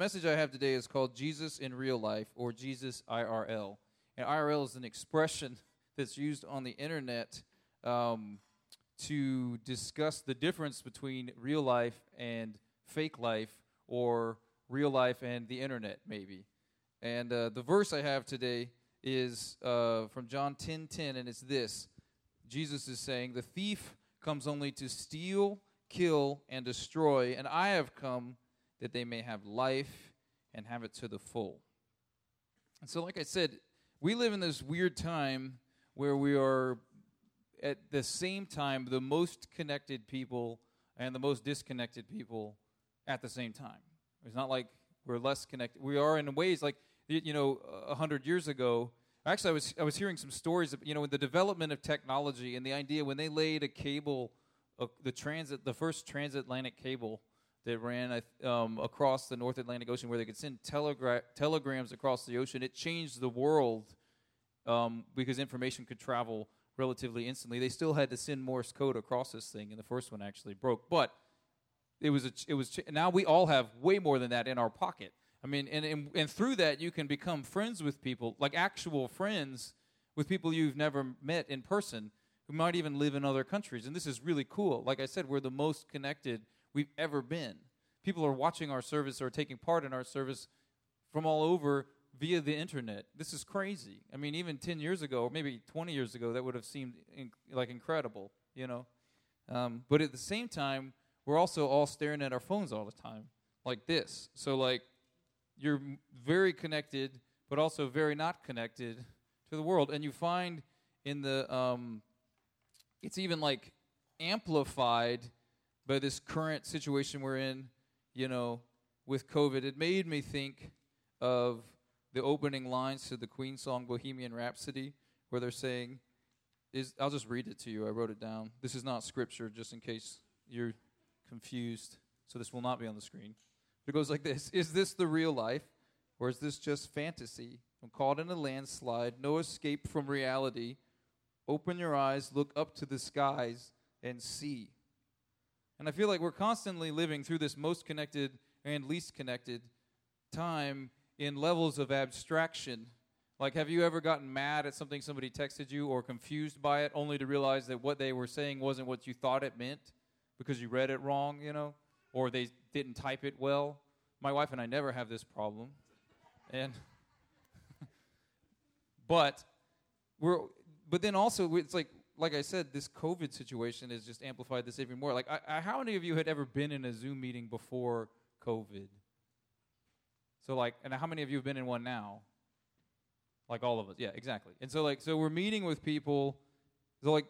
message I have today is called Jesus in Real Life or Jesus IRL. And IRL is an expression that's used on the internet um, to discuss the difference between real life and fake life or real life and the internet, maybe. And uh, the verse I have today is uh, from John 10 10, and it's this Jesus is saying, The thief comes only to steal, kill, and destroy, and I have come that they may have life and have it to the full. And so, like I said, we live in this weird time where we are at the same time the most connected people and the most disconnected people at the same time. It's not like we're less connected. We are in ways like you know a hundred years ago. Actually, I was I was hearing some stories. Of, you know, in the development of technology and the idea when they laid a cable, uh, the transit, the first transatlantic cable that ran um, across the North Atlantic Ocean, where they could send telegra- telegrams across the ocean. It changed the world um, because information could travel relatively instantly. They still had to send Morse code across this thing, and the first one actually broke. But it was a, it was now we all have way more than that in our pocket. I mean, and, and and through that you can become friends with people, like actual friends with people you've never met in person, who might even live in other countries. And this is really cool. Like I said, we're the most connected we've ever been. People are watching our service or taking part in our service from all over via the internet. This is crazy. I mean, even 10 years ago, or maybe 20 years ago, that would have seemed in, like incredible, you know? Um, but at the same time, we're also all staring at our phones all the time, like this. So, like, you're very connected, but also very not connected to the world. And you find in the, um, it's even like amplified by this current situation we're in, you know, with COVID. It made me think of the opening lines to the Queen song Bohemian Rhapsody, where they're saying, is I'll just read it to you. I wrote it down. This is not scripture, just in case you're confused. So this will not be on the screen. It goes like this Is this the real life, or is this just fantasy? I'm caught in a landslide, no escape from reality. Open your eyes, look up to the skies, and see. And I feel like we're constantly living through this most connected and least connected time in levels of abstraction. Like, have you ever gotten mad at something somebody texted you or confused by it only to realize that what they were saying wasn't what you thought it meant because you read it wrong, you know, or they didn't type it well? My wife and I never have this problem. And, but, we're, but then also, it's like, like I said, this COVID situation has just amplified this even more. Like, I, I, how many of you had ever been in a Zoom meeting before COVID? So like, and how many of you have been in one now? Like all of us. Yeah, exactly. And so like, so we're meeting with people. So like,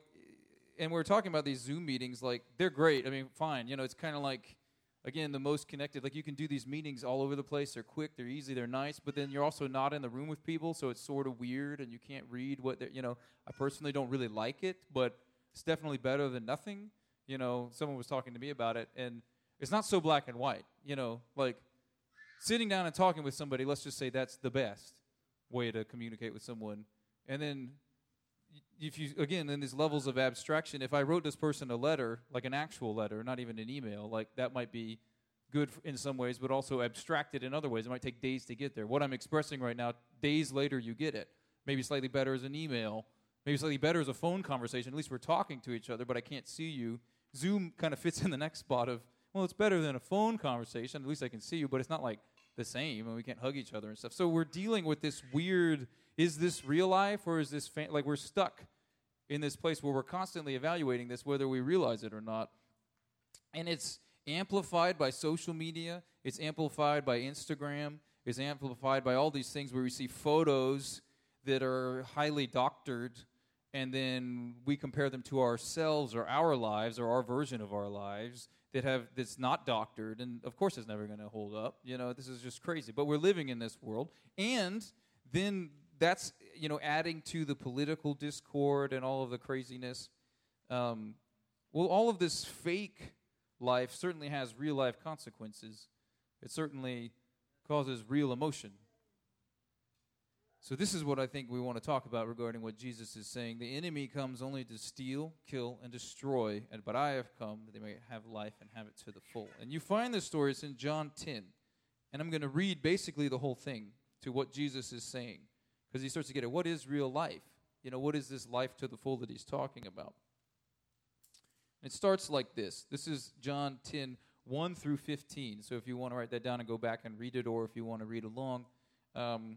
and we're talking about these Zoom meetings. Like, they're great. I mean, fine. You know, it's kind of like, again, the most connected. Like, you can do these meetings all over the place. They're quick. They're easy. They're nice. But then you're also not in the room with people, so it's sort of weird, and you can't read what they're. You know, I personally don't really like it, but it's definitely better than nothing. You know, someone was talking to me about it, and it's not so black and white. You know, like sitting down and talking with somebody, let's just say that's the best way to communicate with someone. And then, if you, again, in these levels of abstraction, if I wrote this person a letter, like an actual letter, not even an email, like that might be good in some ways, but also abstracted in other ways. It might take days to get there. What I'm expressing right now, days later, you get it. Maybe slightly better as an email. Maybe slightly better as a phone conversation. At least we're talking to each other, but I can't see you. Zoom kind of fits in the next spot of, well, it's better than a phone conversation. At least I can see you, but it's not like the same and we can't hug each other and stuff. So we're dealing with this weird is this real life or is this like we're stuck in this place where we're constantly evaluating this whether we realize it or not. And it's amplified by social media, it's amplified by Instagram, it's amplified by all these things where we see photos that are highly doctored and then we compare them to ourselves or our lives or our version of our lives that have that's not doctored and of course it's never going to hold up you know this is just crazy. But we're living in this world and then that's you know adding to the political discord and all of the craziness um, well all of this fake life certainly has real life consequences. It certainly causes real emotion so, this is what I think we want to talk about regarding what Jesus is saying. The enemy comes only to steal, kill, and destroy, but I have come that they may have life and have it to the full. And you find this story, it's in John 10. And I'm going to read basically the whole thing to what Jesus is saying because he starts to get it. What is real life? You know, what is this life to the full that he's talking about? It starts like this. This is John 10, 1 through 15. So if you want to write that down and go back and read it, or if you want to read along, um,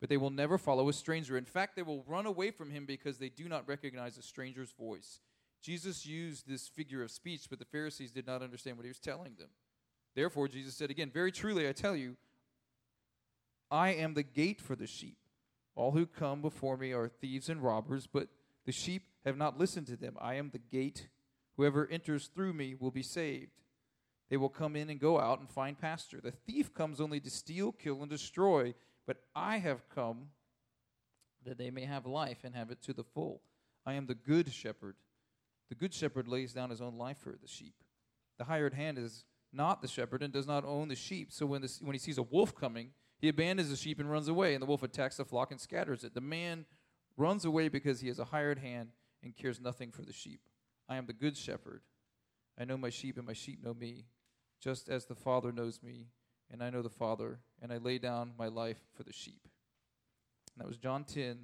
But they will never follow a stranger. In fact, they will run away from him because they do not recognize a stranger's voice. Jesus used this figure of speech, but the Pharisees did not understand what he was telling them. Therefore, Jesus said again, Very truly, I tell you, I am the gate for the sheep. All who come before me are thieves and robbers, but the sheep have not listened to them. I am the gate. Whoever enters through me will be saved. They will come in and go out and find pasture. The thief comes only to steal, kill, and destroy, but I have come that they may have life and have it to the full. I am the good shepherd. The good shepherd lays down his own life for the sheep. The hired hand is not the shepherd and does not own the sheep. So when, when he sees a wolf coming, he abandons the sheep and runs away, and the wolf attacks the flock and scatters it. The man runs away because he is a hired hand and cares nothing for the sheep. I am the good shepherd. I know my sheep, and my sheep know me, just as the Father knows me, and I know the Father, and I lay down my life for the sheep. And that was John 10,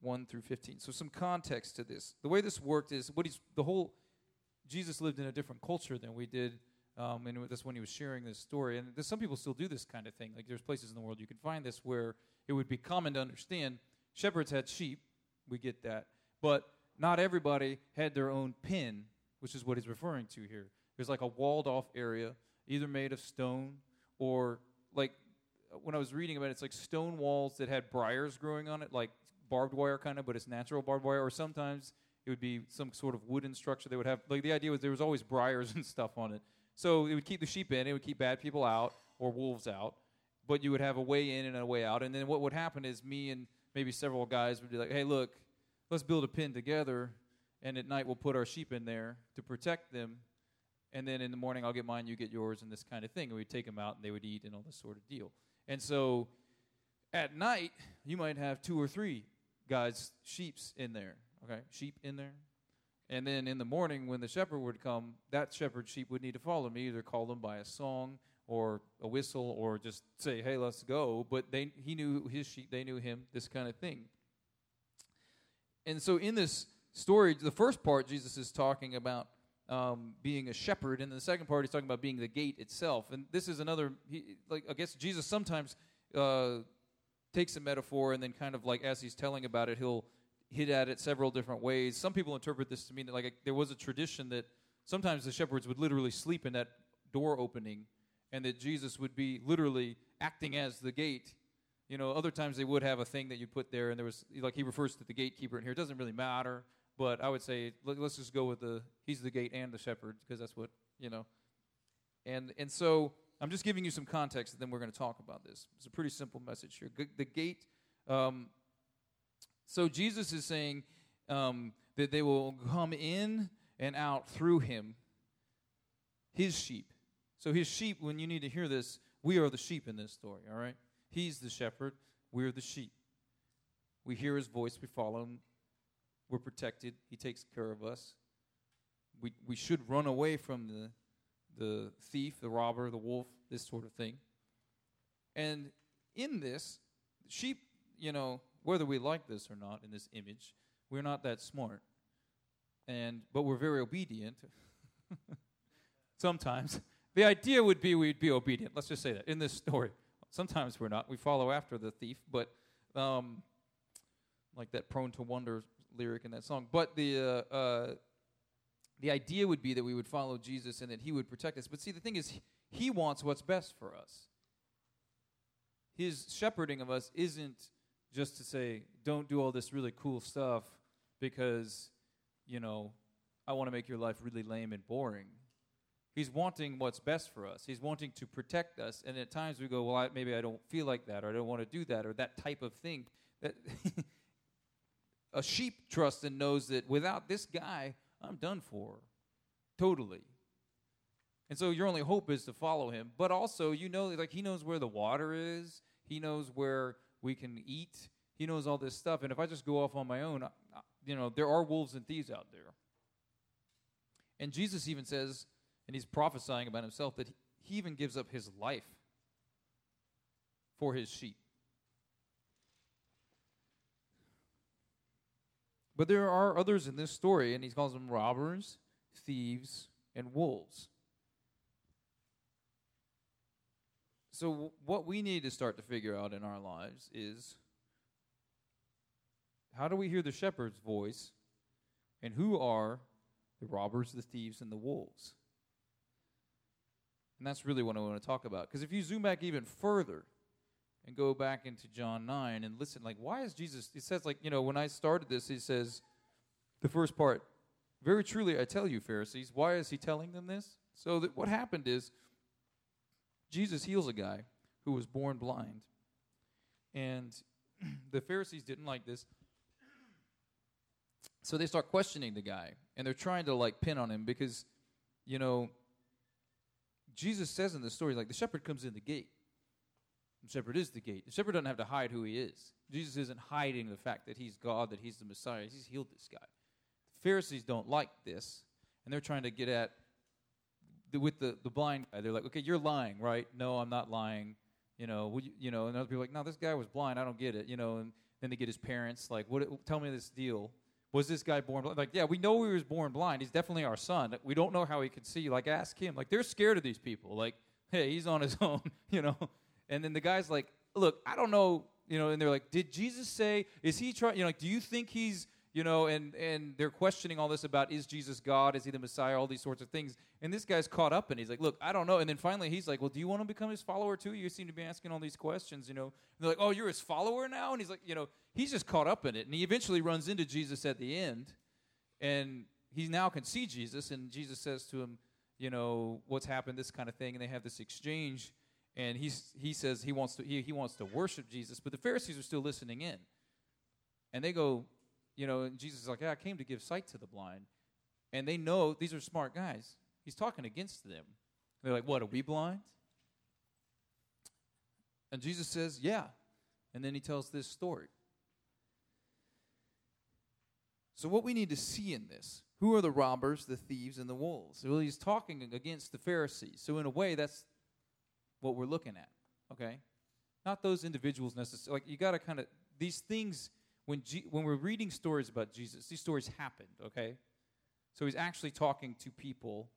1 through 15. So, some context to this. The way this worked is what he's, the whole, Jesus lived in a different culture than we did um, and that's when he was sharing this story. And some people still do this kind of thing. Like there's places in the world you can find this where it would be common to understand shepherds had sheep. We get that. But not everybody had their own pen, which is what he's referring to here. There's like a walled off area, either made of stone or like when I was reading about it, it's like stone walls that had briars growing on it, like barbed wire kind of, but it's natural barbed wire. Or sometimes it would be some sort of wooden structure they would have. Like the idea was there was always briars and stuff on it. So it would keep the sheep in, it would keep bad people out or wolves out, but you would have a way in and a way out. And then what would happen is me and maybe several guys would be like, hey, look, let's build a pen together, and at night we'll put our sheep in there to protect them. And then in the morning, I'll get mine, you get yours, and this kind of thing. And we'd take them out, and they would eat, and all this sort of deal. And so at night, you might have two or three guys' sheeps in there. Okay, sheep in there, and then in the morning, when the shepherd would come, that shepherd sheep would need to follow me, either call them by a song or a whistle or just say, hey, let's go. But they, he knew his sheep, they knew him, this kind of thing. And so in this story, the first part, Jesus is talking about um, being a shepherd, and the second part, he's talking about being the gate itself. And this is another, he, like, I guess Jesus sometimes uh, takes a metaphor and then kind of like as he's telling about it, he'll hit at it several different ways. Some people interpret this to mean that like a, there was a tradition that sometimes the shepherds would literally sleep in that door opening, and that Jesus would be literally acting as the gate. You know, other times they would have a thing that you put there, and there was like he refers to the gatekeeper in here. It doesn't really matter, but I would say let, us just go with the he's the gate and the shepherd because that's what you know. And and so I'm just giving you some context, and then we're going to talk about this. It's a pretty simple message here. The gate um, so Jesus is saying um, that they will come in and out through him, his sheep. So his sheep, when you need to hear this, we are the sheep in this story, all right? He's the shepherd, we're the sheep. We hear his voice, we follow him, we're protected, he takes care of us. We, we should run away from the, the thief, the robber, the wolf, this sort of thing. And in this, sheep, you know, whether we like this or not in this image, we're not that smart. And but we're very obedient. Sometimes. The idea would be we'd be obedient. Let's just say that in this story. Sometimes we're not. We follow after the thief, but um, like that prone to wonder lyric in that song. But the uh, uh, the idea would be that we would follow Jesus and that He would protect us. But see, the thing is, He wants what's best for us. His shepherding of us isn't just to say, don't do all this really cool stuff because, you know, I want to make your life really lame and boring. He's wanting what's best for us. He's wanting to protect us. And at times we go, well, I, maybe I don't feel like that, or I don't want to do that, or that type of thing. That a sheep trusts and knows that without this guy, I'm done for, totally. And so your only hope is to follow him. But also, you know, like he knows where the water is. He knows where we can eat. He knows all this stuff. And if I just go off on my own, I, you know, there are wolves and thieves out there. And Jesus even says, and he's prophesying about himself, that he even gives up his life for his sheep. But there are others in this story, and he calls them robbers, thieves, and wolves. So, what we need to start to figure out in our lives is how do we hear the shepherd's voice, and who are the robbers, the thieves, and the wolves? And that's really what I want to talk about. Because if you zoom back even further and go back into John 9 and listen, like, why is Jesus, he says, like, you know, when I started this, he says, the first part, very truly I tell you, Pharisees, why is he telling them this? So that what happened is, Jesus heals a guy who was born blind. And the Pharisees didn't like this. So they start questioning the guy and they're trying to like pin on him because, you know, Jesus says in the story, like the shepherd comes in the gate. The shepherd is the gate. The shepherd doesn't have to hide who he is. Jesus isn't hiding the fact that he's God, that he's the Messiah. He's healed this guy. The Pharisees don't like this, and they're trying to get at the, with the, the blind guy, they're like, okay, you're lying, right? No, I'm not lying. You know, you, you know, and other people like, no, this guy was blind. I don't get it. You know, and then they get his parents like, what? Tell me this deal. Was this guy born blind? Like, yeah, we know he was born blind. He's definitely our son. We don't know how he could see. Like, ask him. Like, they're scared of these people. Like, hey, he's on his own. You know, and then the guy's like, look, I don't know. You know, and they're like, did Jesus say? Is he trying? You know, like, do you think he's you know, and, and they're questioning all this about is Jesus God? Is he the Messiah? All these sorts of things. And this guy's caught up and he's like, look, I don't know. And then finally he's like, well, do you want to become his follower too? You seem to be asking all these questions, you know. And they're like, oh, you're his follower now? And he's like, you know, he's just caught up in it. And he eventually runs into Jesus at the end. And he now can see Jesus. And Jesus says to him, you know, what's happened, this kind of thing. And they have this exchange. And he's, he says he wants, to, he, he wants to worship Jesus. But the Pharisees are still listening in. And they go, you know, and Jesus is like, yeah, I came to give sight to the blind. And they know these are smart guys. He's talking against them. They're like, what, are we blind? And Jesus says, yeah. And then he tells this story. So, what we need to see in this who are the robbers, the thieves, and the wolves? Well, he's talking against the Pharisees. So, in a way, that's what we're looking at, okay? Not those individuals necessarily. Like, you got to kind of, these things when, G- when we're reading stories about Jesus, these stories happened, okay? So he's actually talking to people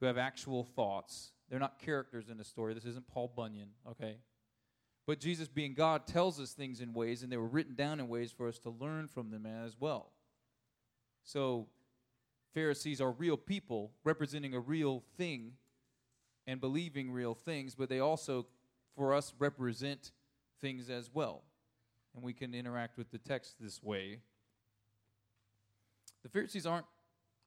who have actual thoughts. They're not characters in the story. This isn't Paul Bunyan, okay? But Jesus, being God, tells us things in ways, and they were written down in ways for us to learn from them as well. So, Pharisees are real people representing a real thing and believing real things, but they also, for us, represent things as well and we can interact with the text this way. The Pharisees aren't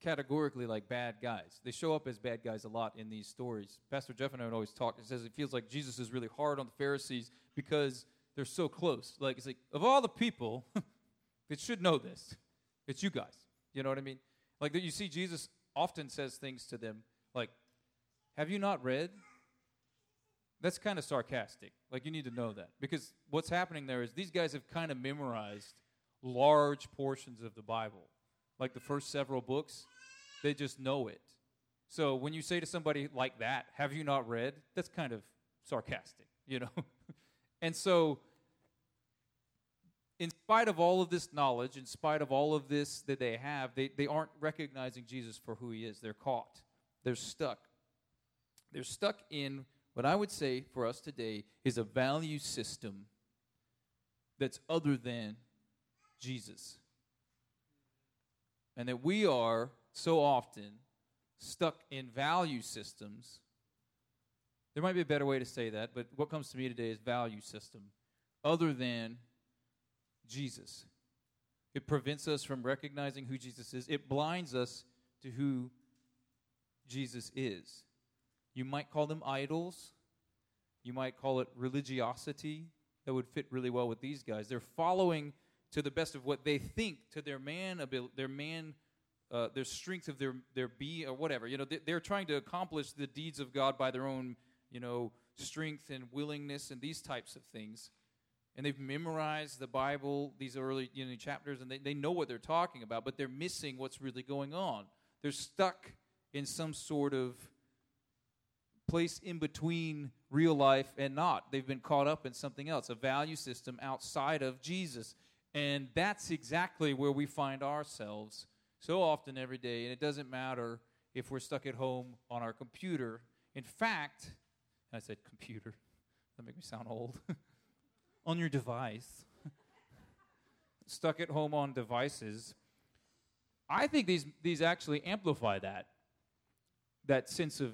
categorically like bad guys. They show up as bad guys a lot in these stories. Pastor Jeff and I would always talk. He says it feels like Jesus is really hard on the Pharisees because they're so close. Like it's like of all the people that should know this, it's you guys. You know what I mean? Like you see Jesus often says things to them like, "Have you not read?" That's kind of sarcastic. Like, you need to know that. Because what's happening there is these guys have kind of memorized large portions of the Bible. Like the first several books, they just know it. So when you say to somebody like that, have you not read? That's kind of sarcastic, you know? and so, in spite of all of this knowledge, in spite of all of this that they have, they, they aren't recognizing Jesus for who he is. They're caught, they're stuck. They're stuck in what I would say for us today is a value system that's other than Jesus. And that we are so often stuck in value systems. There might be a better way to say that, but what comes to me today is value system other than Jesus. It prevents us from recognizing who Jesus is. It blinds us to who Jesus is. You might call them idols. You might call it religiosity. That would fit really well with these guys. They're following to the best of what they think to their man ability, their man, uh, their strength of their their be or whatever. You know, they, are trying to accomplish the deeds of God by their own, you know, strength and willingness and these types of things. And they've memorized the Bible, these early you know, chapters, and they, they know what they're talking about, but they're missing what's really going on. They're stuck in some sort of place in between real life and not. They've been caught up in something else, a value system outside of Jesus. And that's exactly where we find ourselves so often every day. And it doesn't matter if we're stuck at home on our computer. In fact, I said computer, that make me sound old. on your device. stuck at home on devices. I think these, these actually amplify that, that sense of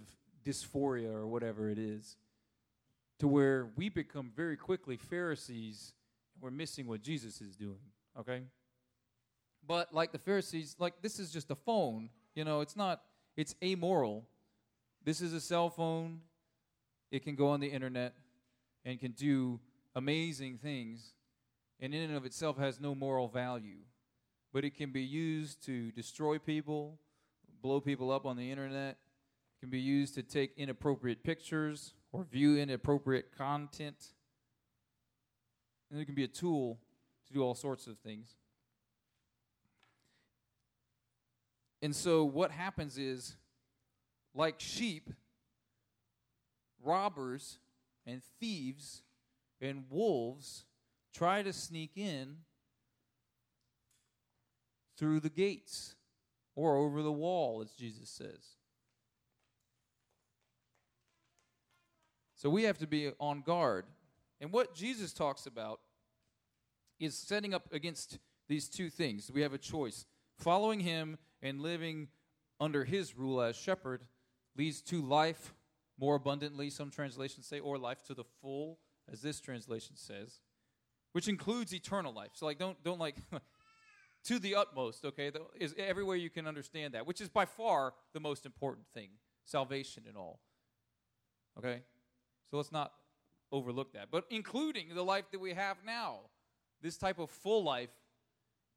dysphoria or whatever it is, to where we become very quickly Pharisees and we're missing what Jesus is doing, okay? But like the Pharisees, like this is just a phone, you know, it's not, it's amoral. This is a cell phone, it can go on the internet and can do amazing things, and in and of itself has no moral value but it can be used to destroy people, blow people up on the internet. Can be used to take inappropriate pictures or view inappropriate content. And it can be a tool to do all sorts of things. And so what happens is, like sheep, robbers and thieves and wolves try to sneak in through the gates or over the wall, as Jesus says. So we have to be on guard. And what Jesus talks about is setting up against these two things. We have a choice. Following him and living under his rule as shepherd leads to life more abundantly, some translations say, or life to the full, as this translation says, which includes eternal life. So like don't don't like to the utmost, okay? The, is everywhere you can understand that, which is by far the most important thing salvation and all. Okay? So let's not overlook that. But including the life that we have now, this type of full life,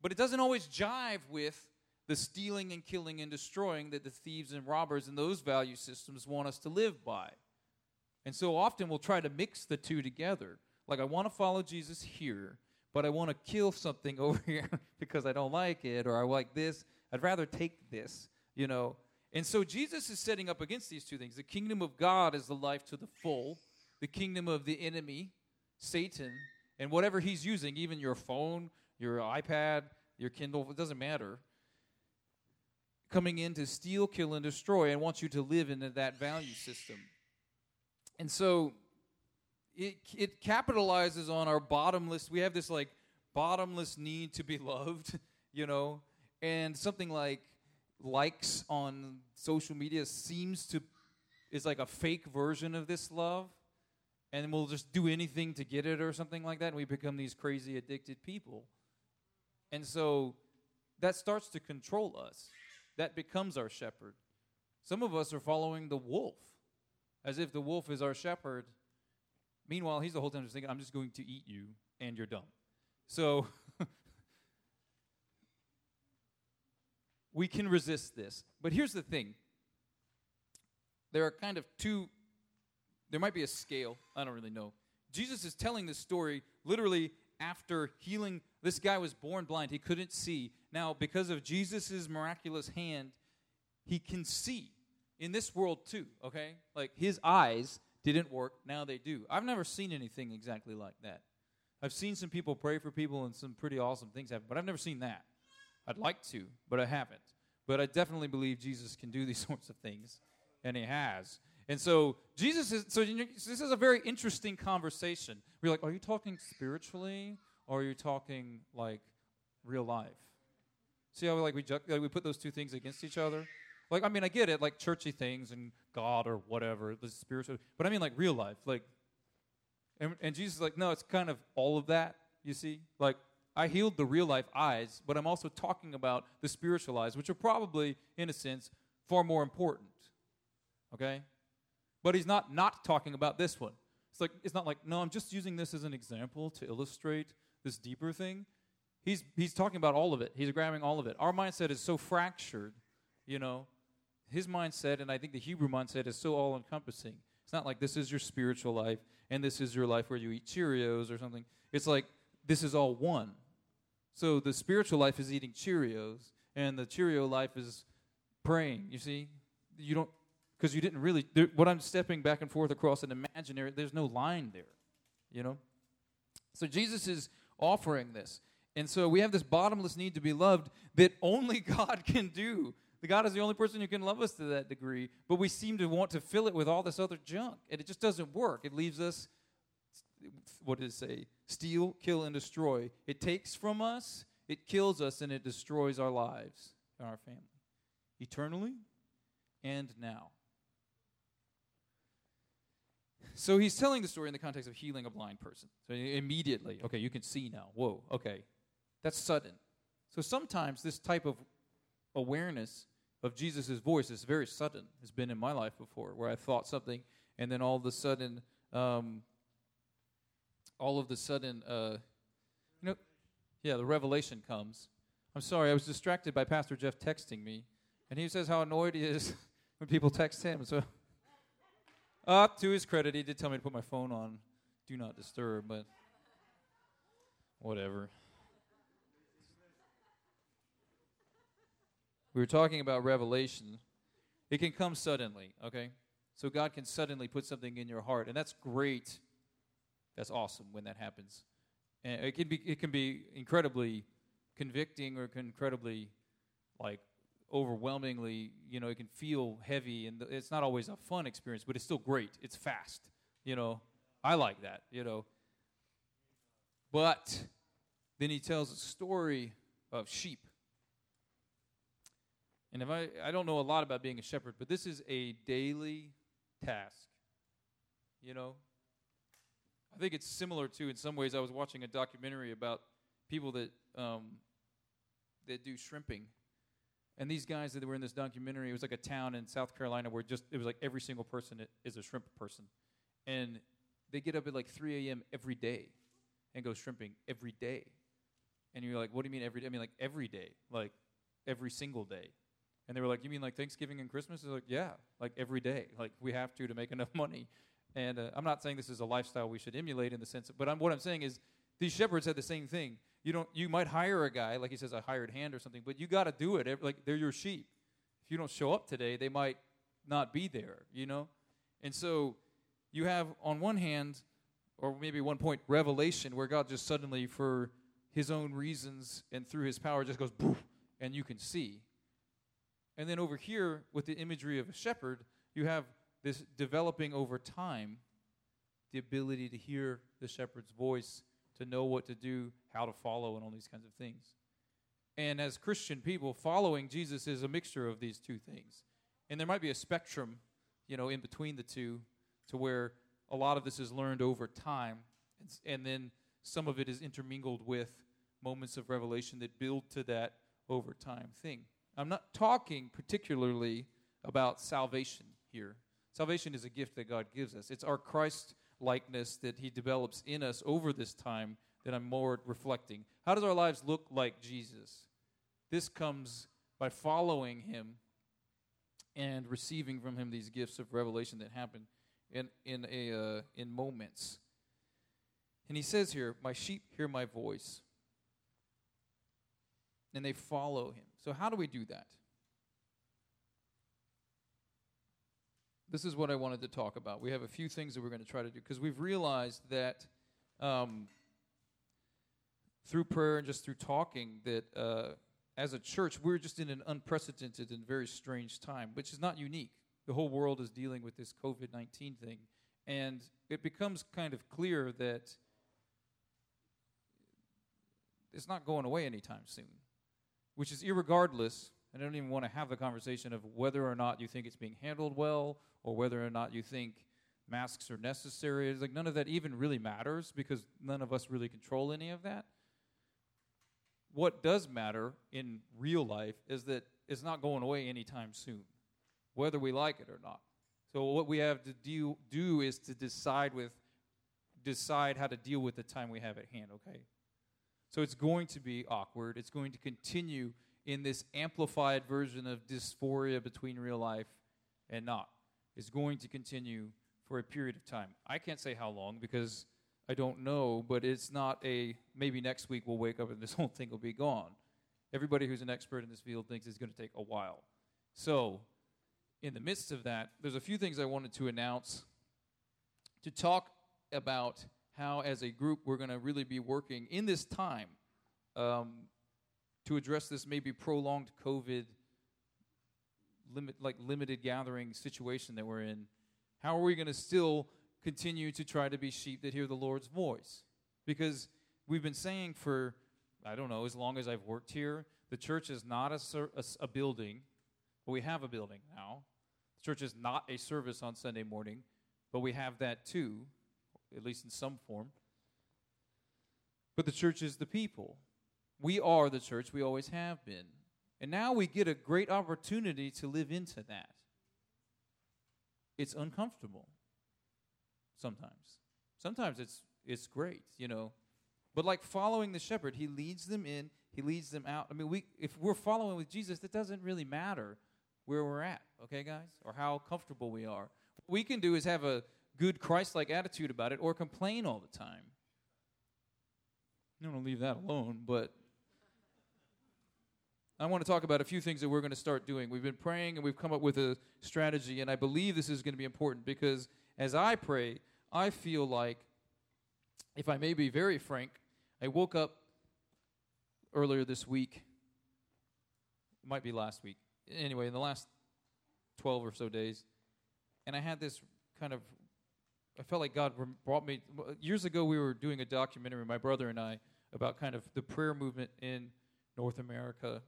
but it doesn't always jive with the stealing and killing and destroying that the thieves and robbers and those value systems want us to live by. And so often we'll try to mix the two together. Like, I want to follow Jesus here, but I want to kill something over here because I don't like it or I like this. I'd rather take this, you know. And so Jesus is setting up against these two things. The kingdom of God is the life to the full, the kingdom of the enemy, Satan, and whatever he's using, even your phone, your iPad, your Kindle, it doesn't matter. Coming in to steal, kill, and destroy and wants you to live in that value system. And so it, it capitalizes on our bottomless, we have this like bottomless need to be loved, you know, and something like likes on social media seems to, is like a fake version of this love. And we'll just do anything to get it or something like that, and we become these crazy addicted people. And so that starts to control us. That becomes our shepherd. Some of us are following the wolf, as if the wolf is our shepherd, Meanwhile, he's the whole time just thinking, I'm just going to eat you and you're dumb. So we can resist this. But here's the thing there are kind of two, there might be a scale. I don't really know. Jesus is telling this story literally after healing. This guy was born blind, he couldn't see. Now, because of Jesus' miraculous hand, he can see in this world too, okay? Like his eyes didn't work, now they do. I've never seen anything exactly like that. I've seen some people pray for people and some pretty awesome things happen, but I've never seen that. I'd like to, but I haven't. But I definitely believe Jesus can do these sorts of things, and he has. And so Jesus is so this is a very interesting conversation. We're like, are you talking spiritually or are you talking like real life? See how we, like we like we put those two things against each other? Like, I mean, I get it, like churchy things and God or whatever, the spiritual, but I mean, like real life. Like, and, and Jesus is like, no, it's kind of all of that, you see? Like, I healed the real life eyes, but I'm also talking about the spiritual eyes, which are probably, in a sense, far more important. Okay? But he's not not talking about this one. It's like it's not like no, I'm just using this as an example to illustrate this deeper thing. He's he's talking about all of it. He's grabbing all of it. Our mindset is so fractured, you know. His mindset and I think the Hebrew mindset is so all encompassing. It's not like this is your spiritual life and this is your life where you eat Cheerios or something. It's like this is all one. So the spiritual life is eating Cheerios and the Cheerio life is praying. You see, you don't because you didn't really. There, what I'm stepping back and forth across an imaginary. There's no line there, you know. So Jesus is offering this, and so we have this bottomless need to be loved that only God can do. God is the only person who can love us to that degree, but we seem to want to fill it with all this other junk, and it just doesn't work. It leaves us. What does it say? Steal, kill, and destroy. It takes from us, it kills us, and it destroys our lives and our family eternally and now. So he's telling the story in the context of healing a blind person. So immediately, okay, you can see now. Whoa, okay. That's sudden. So sometimes this type of awareness of Jesus' voice is very sudden. It's been in my life before where I thought something and then all of a sudden, um, all of a sudden, uh, you know, yeah, the revelation comes. I'm sorry, I was distracted by Pastor Jeff texting me, and he says how annoyed he is when people text him. So up to his credit, he did tell me to put my phone on do not disturb, but whatever. We were talking about revelation. It can come suddenly, okay? So God can suddenly put something in your heart, and that's great. That's awesome when that happens. And it can be it can be incredibly convicting or incredibly like overwhelmingly, you know, it can feel heavy and it's not always a fun experience, but it's still great. It's fast, you know. I like that, you know. But then he tells a story of sheep. And if I I don't know a lot about being a shepherd, but this is a daily task. You know? I think it's similar to in some ways I was watching a documentary about people that um, that do shrimping and these guys that were in this documentary, it was like a town in South Carolina where just it was like every single person is a shrimp person, and they get up at like 3 a.m. every day and go shrimping every day. And you're like, what do you mean every day? I mean like every day, like every single day. And they were like, you mean like Thanksgiving and Christmas? They're like, yeah, like every day. Like we have to to make enough money. And uh, I'm not saying this is a lifestyle we should emulate in the sense, of, but I'm, what I'm saying is these shepherds had the same thing. You don't. You might hire a guy, like he says, a hired hand or something, but you got to do it. Like they're your sheep. If you don't show up today, they might not be there. You know, and so you have on one hand, or maybe one point, revelation, where God just suddenly, for His own reasons and through His power, just goes and you can see. And then over here, with the imagery of a shepherd, you have this developing over time the ability to hear the shepherd's voice to know what to do, how to follow, and all these kinds of things. And as Christian people, following Jesus is a mixture of these two things. And there might be a spectrum, you know, in between the two to where a lot of this is learned over time. And, then some of it is intermingled with moments of revelation that build to that over time thing. I'm not talking particularly about salvation here. Salvation is a gift that God gives us. It's our Christ likeness that he develops in us over this time that I'm more reflecting. How does our lives look like Jesus? This comes by following him and receiving from him these gifts of revelation that happen in in a uh, in moments. And he says here, "My sheep hear my voice, and they follow him." So how do we do that? This is what I wanted to talk about. We have a few things that we're going to try to do because we've realized that um, through prayer and just through talking that uh, as a church we're just in an unprecedented and very strange time, which is not unique. The whole world is dealing with this COVID nineteen thing, and it becomes kind of clear that it's not going away anytime soon. Which is irregardless I don't even want to have the conversation of whether or not you think it's being handled well or whether or not you think masks are necessary. It's like none of that even really matters because none of us really control any of that. What does matter in real life is that it's not going away anytime soon, whether we like it or not. So what we have to do, do is to decide with decide how to deal with the time we have at hand, okay? So it's going to be awkward. It's going to continue in this amplified version of dysphoria between real life and not. is going to continue for a period of time. I can't say how long because I don't know, but it's not a maybe next week we'll wake up and this whole thing will be gone. Everybody who's an expert in this field thinks it's going to take a while. So, in the midst of that, there's a few things I wanted to announce to talk about how, as a group, we're going to really be working in this time um, to address this maybe prolonged COVID limit, like limited gathering situation that we're in. How are we going to still continue to try to be sheep that hear the Lord's voice? Because we've been saying for I don't know as long as I've worked here, the church is not a, a, a building, but we have a building now. The church is not a service on Sunday morning, but we have that too at least in some form. But the church is the people. We are the church, we always have been. And now we get a great opportunity to live into that. It's uncomfortable sometimes. Sometimes it's it's great, you know. But like following the shepherd, he leads them in, he leads them out. I mean, we if we're following with Jesus, it doesn't really matter where we're at, okay, guys? Or how comfortable we are. What we can do is have a good Christ like attitude about it or complain all the time. I don't want to leave that alone, but I want to talk about a few things that we're going to start doing. We've been praying and we've come up with a strategy, and I believe this is going to be important because as I pray, I feel like, if I may be very frank, I woke up earlier this week, it might be last week, anyway, in the last 12 or so days, and I had this kind of I felt like God brought me. Years ago, we were doing a documentary, my brother and I, about kind of the prayer movement in North America.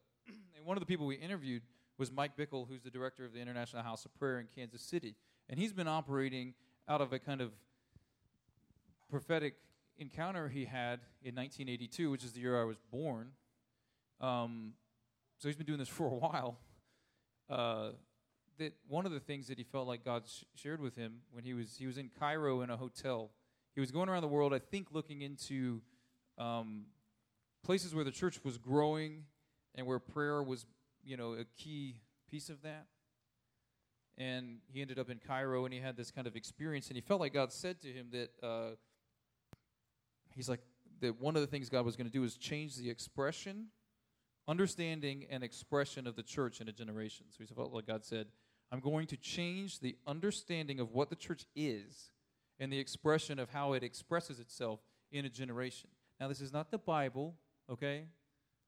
And one of the people we interviewed was Mike Bickle, who's the director of the International House of Prayer in Kansas City. And he's been operating out of a kind of prophetic encounter he had in 1982, which is the year I was born. Um, so he's been doing this for a while. Uh, that one of the things that he felt like God sh- shared with him when he was he was in Cairo in a hotel. He was going around the world, I think, looking into um, places where the church was growing and where prayer was, you know, a key piece of that. And he ended up in Cairo, and he had this kind of experience, and he felt like God said to him that uh, he's like that one of the things God was going to do is change the expression understanding and expression of the church in a generation. So he felt like God said, I'm going to change the understanding of what the church is and the expression of how it expresses itself in a generation. Now, this is not the Bible, okay?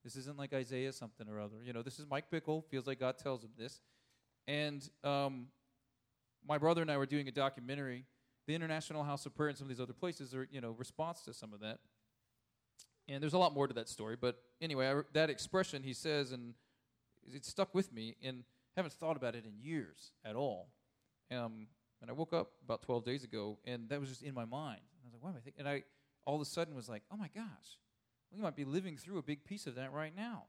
This isn't like Isaiah something or other. You know, this is Mike Bickle. Feels like God tells him this. And um, my brother and I were doing a documentary. The International House of Prayer and some of these other places are, you know, response to some of that. And there's a lot more to that story. But anyway, I, that expression he says, and it stuck with me. And haven't thought about it in years at all. Um, and I woke up about 12 days ago, and that was just in my mind. I was like, "Why am I thinking? And I all of a sudden was like, oh my gosh, we might be living through a big piece of that right now.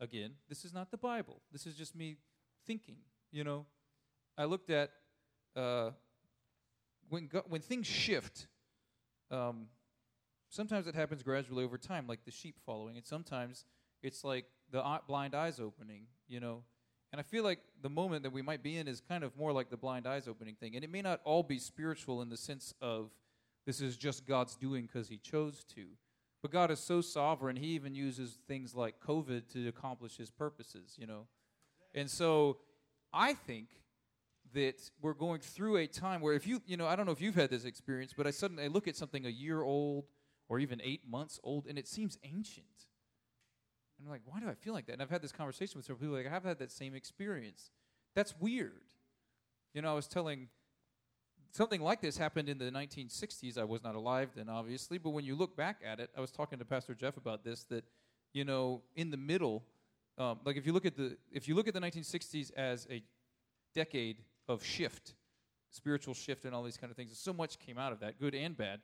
Again, this is not the Bible. This is just me thinking, you know. I looked at uh, when, go- when things shift, um, sometimes it happens gradually over time, like the sheep following, and sometimes it's like the blind eyes opening, you know. And I feel like the moment that we might be in is kind of more like the blind eyes opening thing. And it may not all be spiritual in the sense of this is just God's doing because He chose to. But God is so sovereign, He even uses things like COVID to accomplish His purposes, you know. And so I think that we're going through a time where if you, you know, I don't know if you've had this experience, but I suddenly I look at something a year old or even eight months old and it seems ancient. And I'm like, why do I feel like that? And I've had this conversation with several people, like, I've had that same experience. That's weird. You know, I was telling something like this happened in the 1960s. I was not alive then, obviously, but when you look back at it, I was talking to Pastor Jeff about this. That you know, in the middle, um, like if you look at the if you look at the 1960s as a decade of shift, spiritual shift, and all these kind of things, so much came out of that, good and bad.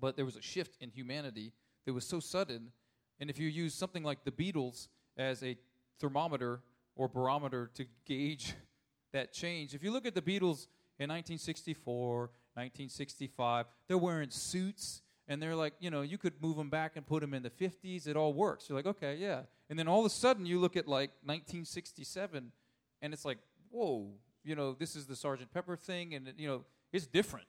But there was a shift in humanity that was so sudden and if you use something like the Beatles as a thermometer or barometer to gauge that change. If you look at the Beatles in 1964, 1965, they're wearing suits and they're like, you know, you could move them back and put them in the 50s. It all works. You're like, okay, yeah. And then all of a sudden you look at like 1967 and it's like, whoa, you know, this is the Sergeant Pepper thing and, you know, it's different.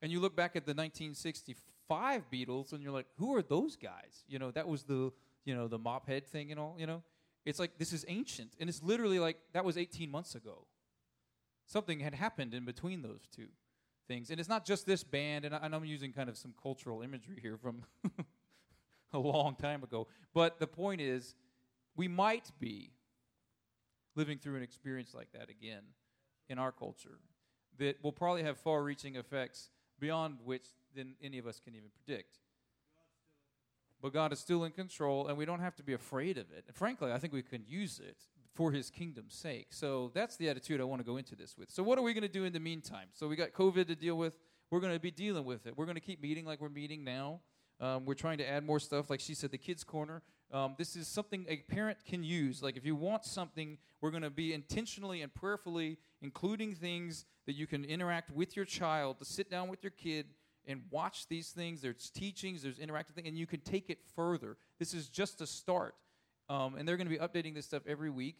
And you look back at the 1965 Beatles and you're like, who are those guys? You know, that was the, you know, the mop head thing and all, you know? It's like this is ancient. And it's literally like that was 18 months ago. Something had happened in between those two things. And it's not just this band, and, I, and I'm using kind of some cultural imagery here from a long time ago. But the point is, we might be living through an experience like that again in our culture that will probably have far reaching effects beyond which than any of us can even predict. But God is still in control, and we don't have to be afraid of it. And frankly, I think we can use it for His kingdom's sake. So that's the attitude I want to go into this with. So, what are we going to do in the meantime? So, we got COVID to deal with. We're going to be dealing with it. We're going to keep meeting like we're meeting now. Um, we're trying to add more stuff. Like she said, the kids' corner. Um, this is something a parent can use. Like if you want something, we're going to be intentionally and prayerfully including things that you can interact with your child, to sit down with your kid and watch these things. There's teachings, there's interactive things, and you can take it further. This is just a start. Um, and they're going to be updating this stuff every week.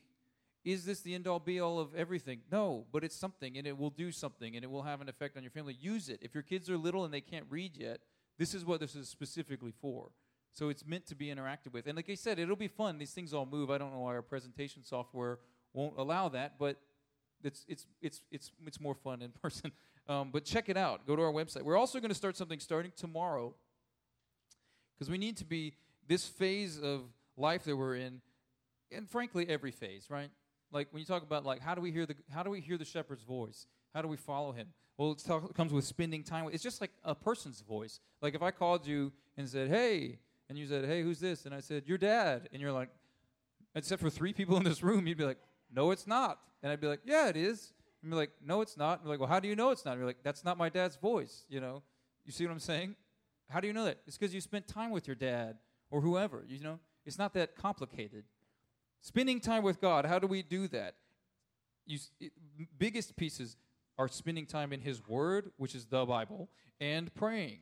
Is this the end all be all of everything? No, but it's something and it will do something and it will have an effect on your family. Use it. If your kids are little and they can't read yet, this is what this is specifically for. So it's meant to be interacted with. And like I said, it'll be fun. These things all move. I don't know why our presentation software won't allow that, but it's it's it's it's it's more fun in person. Um, but check it out. Go to our website. We're also going to start something starting tomorrow because we need to be this phase of life that we're in, and frankly, every phase, right? Like when you talk about like how do we hear the how do we hear the shepherd's voice? How do we follow him? Well, it comes with spending time. With, it's just like a person's voice. Like if I called you and said, "Hey," and you said, "Hey, who's this?" and I said, "Your dad," and you're like, except for three people in this room, you'd be like, "No, it's not," and I'd be like, "Yeah, it is." And be like, "No, it's not." And you're like, "Well, how do you know it's not?" And you're like, "That's not my dad's voice." You know, you see what I'm saying? How do you know that? It's because you spent time with your dad or whoever. You know, it's not that complicated. Spending time with God, how do we do that? You, it, biggest pieces are spending time in His Word, which is the Bible, and praying.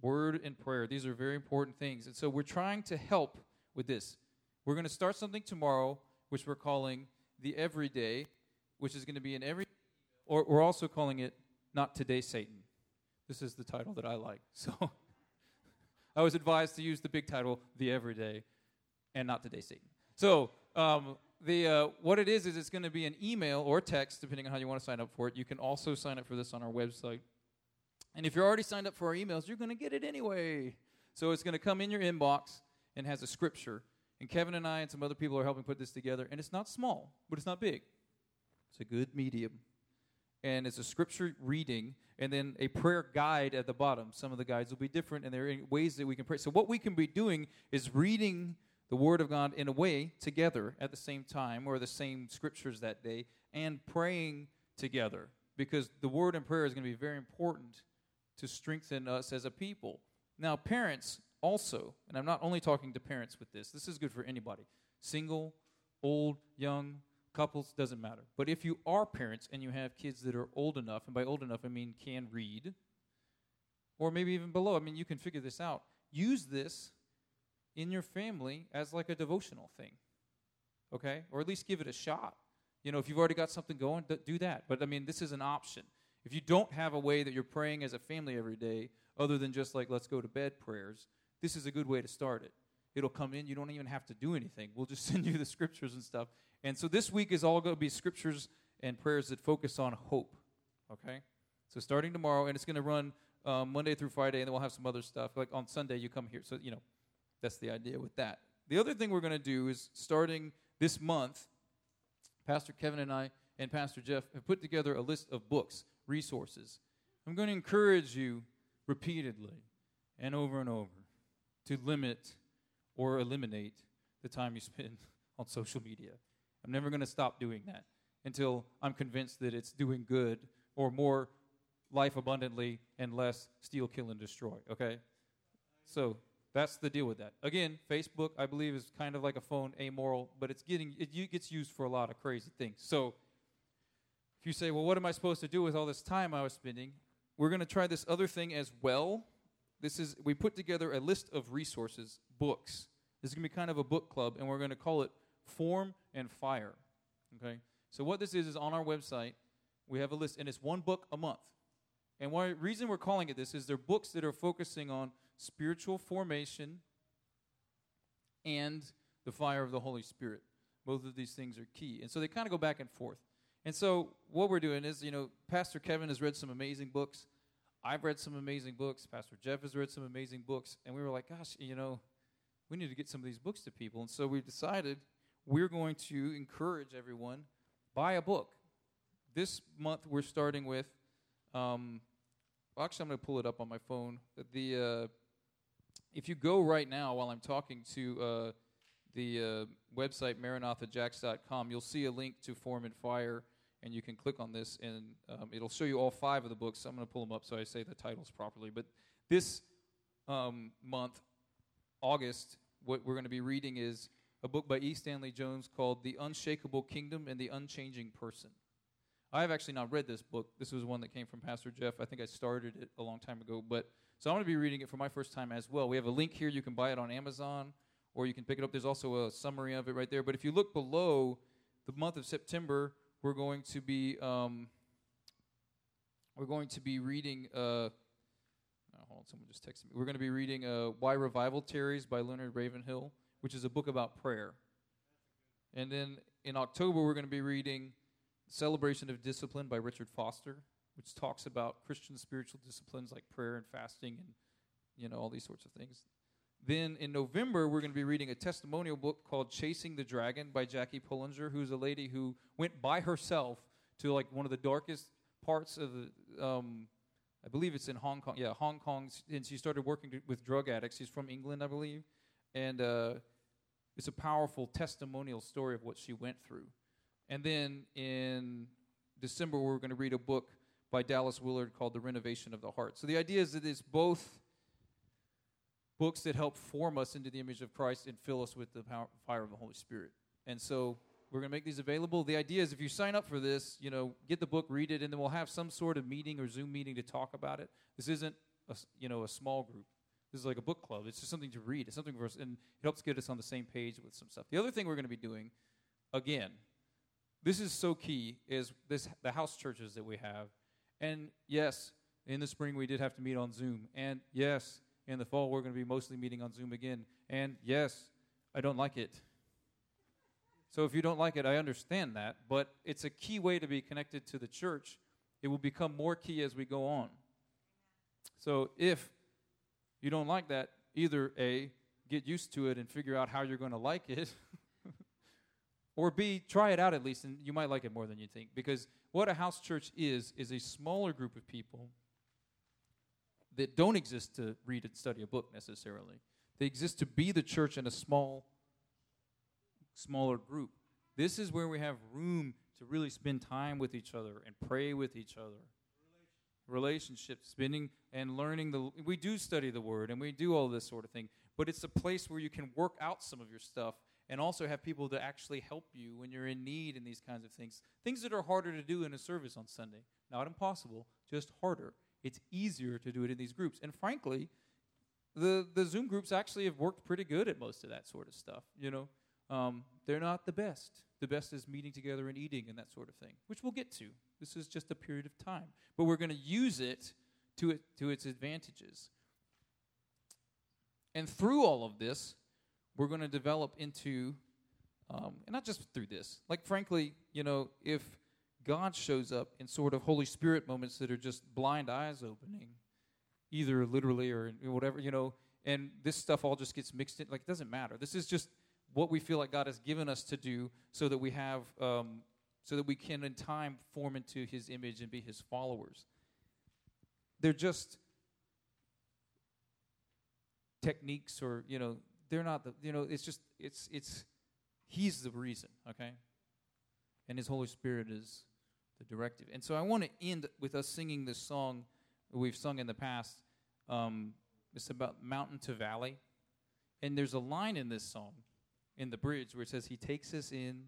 Word and prayer. These are very important things. And so we're trying to help with this. We're going to start something tomorrow, which we're calling the Everyday, which is going to be an every, or we're also calling it Not Today Satan. This is the title that I like. So I was advised to use the big title, The Everyday, and Not Today Satan. So um, the uh, what it is is it's going to be an email or text, depending on how you want to sign up for it. You can also sign up for this on our website. And if you're already signed up for our emails, you're going to get it anyway. So it's going to come in your inbox and has a scripture. And Kevin and I and some other people are helping put this together. And it's not small, but it's not big. It's a good medium. And it's a scripture reading and then a prayer guide at the bottom. Some of the guides will be different, and there are ways that we can pray. So, what we can be doing is reading the Word of God in a way together at the same time, or the same scriptures that day, and praying together. Because the Word and prayer is going to be very important to strengthen us as a people. Now, parents also, and I'm not only talking to parents with this, this is good for anybody single, old, young, couples, doesn't matter. But if you are parents and you have kids that are old enough, and by old enough I mean can read, or maybe even below, I mean you can figure this out, use this in your family as like a devotional thing. Okay? Or at least give it a shot. You know, if you've already got something going, do that. But I mean, this is an option. If you don't have a way that you're praying as a family every day, other than just like let's go to bed prayers, this is a good way to start it. It'll come in. You don't even have to do anything. We'll just send you the scriptures and stuff. And so this week is all going to be scriptures and prayers that focus on hope. Okay? So starting tomorrow, and it's going to run um, Monday through Friday, and then we'll have some other stuff. Like on Sunday, you come here. So, you know, that's the idea with that. The other thing we're going to do is starting this month, Pastor Kevin and I and Pastor Jeff have put together a list of books, resources. I'm going to encourage you repeatedly and over and over to limit or eliminate the time you spend on social media. I'm never going to stop doing that until I'm convinced that it's doing good or more life abundantly and less steal, kill, and destroy. Okay? So that's the deal with that. Again, Facebook, I believe, is kind of like a phone, amoral, but it's getting it gets used for a lot of crazy things. So if you say, well, what am I supposed to do with all this time I was spending? We're going to try this other thing as well. This is, we put together a list of resources, books. This is going to be kind of a book club, and we're going to call it Form and Fire. Okay? So, what this is, is on our website, we have a list, and it's one book a month. And why reason we're calling it this is they're books that are focusing on spiritual formation and the fire of the Holy Spirit. Both of these things are key. And so they kind of go back and forth. And so what we're doing is, you know, Pastor Kevin has read some amazing books. I've read some amazing books. Pastor Jeff has read some amazing books. And we were like, gosh, you know, we need to get some of these books to people. And so we've decided we're going to encourage everyone buy a book. This month we're starting with, um, actually, I'm going to pull it up on my phone. The uh, if you go right now while I'm talking to uh, the uh, website maranathajax.com, you'll see a link to Form and Fire, and you can click on this, and um, it'll show you all five of the books. I'm going to pull them up so I say the titles properly. But this um, month, August, what we're going to be reading is a book by E. Stanley Jones called The Unshakable Kingdom and the Unchanging Person. I have actually not read this book. This was one that came from Pastor Jeff. I think I started it a long time ago, but so I'm going to be reading it for my first time as well. We have a link here. You can buy it on Amazon or you can pick it up. There's also a summary of it right there. But if you look below the month of September, we're going to be um, we're going to be reading. Uh, oh, hold on, someone just texted me. We're going to be reading uh, "Why Revival Tarries" by Leonard Ravenhill, which is a book about prayer. And then in October, we're going to be reading "Celebration of Discipline" by Richard Foster, which talks about Christian spiritual disciplines like prayer and fasting and you know all these sorts of things. Then in November, we're going to be reading a testimonial book called Chasing the Dragon by Jackie Pullinger, who's a lady who went by herself to like one of the darkest parts of the, um, I believe it's in Hong Kong. Yeah, Hong Kong. And she started working with drug addicts. She's from England, I believe. And uh, it's a powerful testimonial story of what she went through. And then in December, we're going to read a book by Dallas Willard called The Renovation of the Heart. So the idea is that it's both books that help form us into the image of Christ and fill us with the power, fire of the Holy Spirit. And so we're going to make these available. The idea is if you sign up for this, you know, get the book, read it, and then we'll have some sort of meeting or Zoom meeting to talk about it. This isn't, a, you know, a small group. This is like a book club. It's just something to read. It's something for us, and it helps get us on the same page with some stuff. The other thing we're going to be doing, again, this is so key, is this the house churches that we have. And yes, in the spring we did have to meet on Zoom. And yes, in the fall, we're going to be mostly meeting on Zoom again. And yes, I don't like it. So if you don't like it, I understand that. But it's a key way to be connected to the church. It will become more key as we go on. So if you don't like that, either A, get used to it and figure out how you're going to like it. or B, try it out at least, and you might like it more than you think. Because what a house church is, is a smaller group of people that don't exist to read and study a book necessarily. They exist to be the church in a small, smaller group. This is where we have room to really spend time with each other and pray with each other. Relationships, spending and learning the. We do study the Word and we do all this sort of thing, but it's a place where you can work out some of your stuff and also have people to actually help you when you're in need and these kinds of things. Things that are harder to do in a service on Sunday. Not impossible, just harder it's easier to do it in these groups. And frankly, the, the Zoom groups actually have worked pretty good at most of that sort of stuff. You know, um, they're not the best. The best is meeting together and eating and that sort of thing, which we'll get to. This is just a period of time, but we're going to use it to it to its advantages. And through all of this, we're going to develop into, um, and not just through this. Like frankly, you know, if God shows up in sort of Holy Spirit moments that are just blind eyes opening, either literally or whatever, you know, and this stuff all just gets mixed in. Like, it doesn't matter. This is just what we feel like God has given us to do so that we have, um, so that we can in time form into His image and be His followers. They're just techniques or, you know, they're not the, you know, it's just, it's, it's, He's the reason, okay? And His Holy Spirit is the directive. And so I want to end with us singing this song we've sung in the past. Um, it's about mountain to valley. And there's a line in this song, in the bridge, where it says, He takes us in,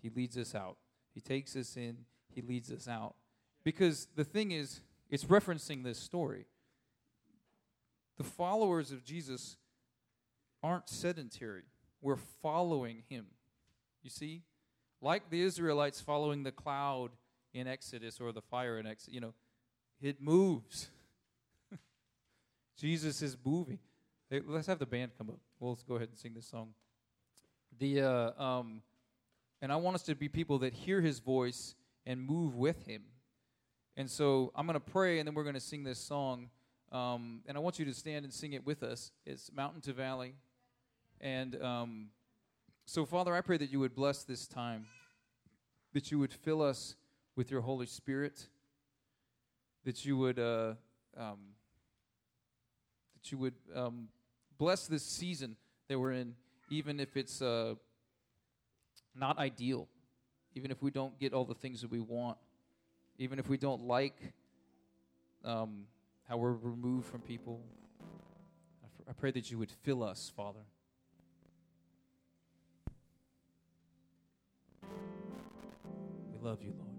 He leads us out. He takes us in, he leads us out. Because the thing is, it's referencing this story. The followers of Jesus aren't sedentary, we're following him. You see? Like the Israelites following the cloud in Exodus or the fire in Exodus, you know, it moves. Jesus is moving. Hey, let's have the band come up. Well, go ahead and sing this song. The uh, um, and I want us to be people that hear His voice and move with Him. And so I'm going to pray, and then we're going to sing this song. Um, and I want you to stand and sing it with us. It's Mountain to Valley. And um, so, Father, I pray that you would bless this time, that you would fill us with your Holy Spirit, that you would uh, um, that you would um, bless this season that we're in, even if it's uh, not ideal, even if we don't get all the things that we want, even if we don't like um, how we're removed from people. I pray that you would fill us, Father. We love you, Lord.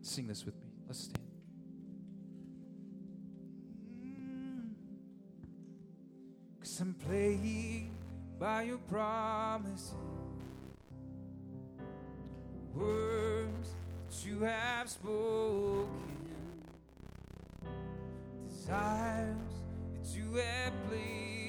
Sing this with me. Let's stand. Cause I'm plagued by your promises. Words that you have spoken. Desires that you have placed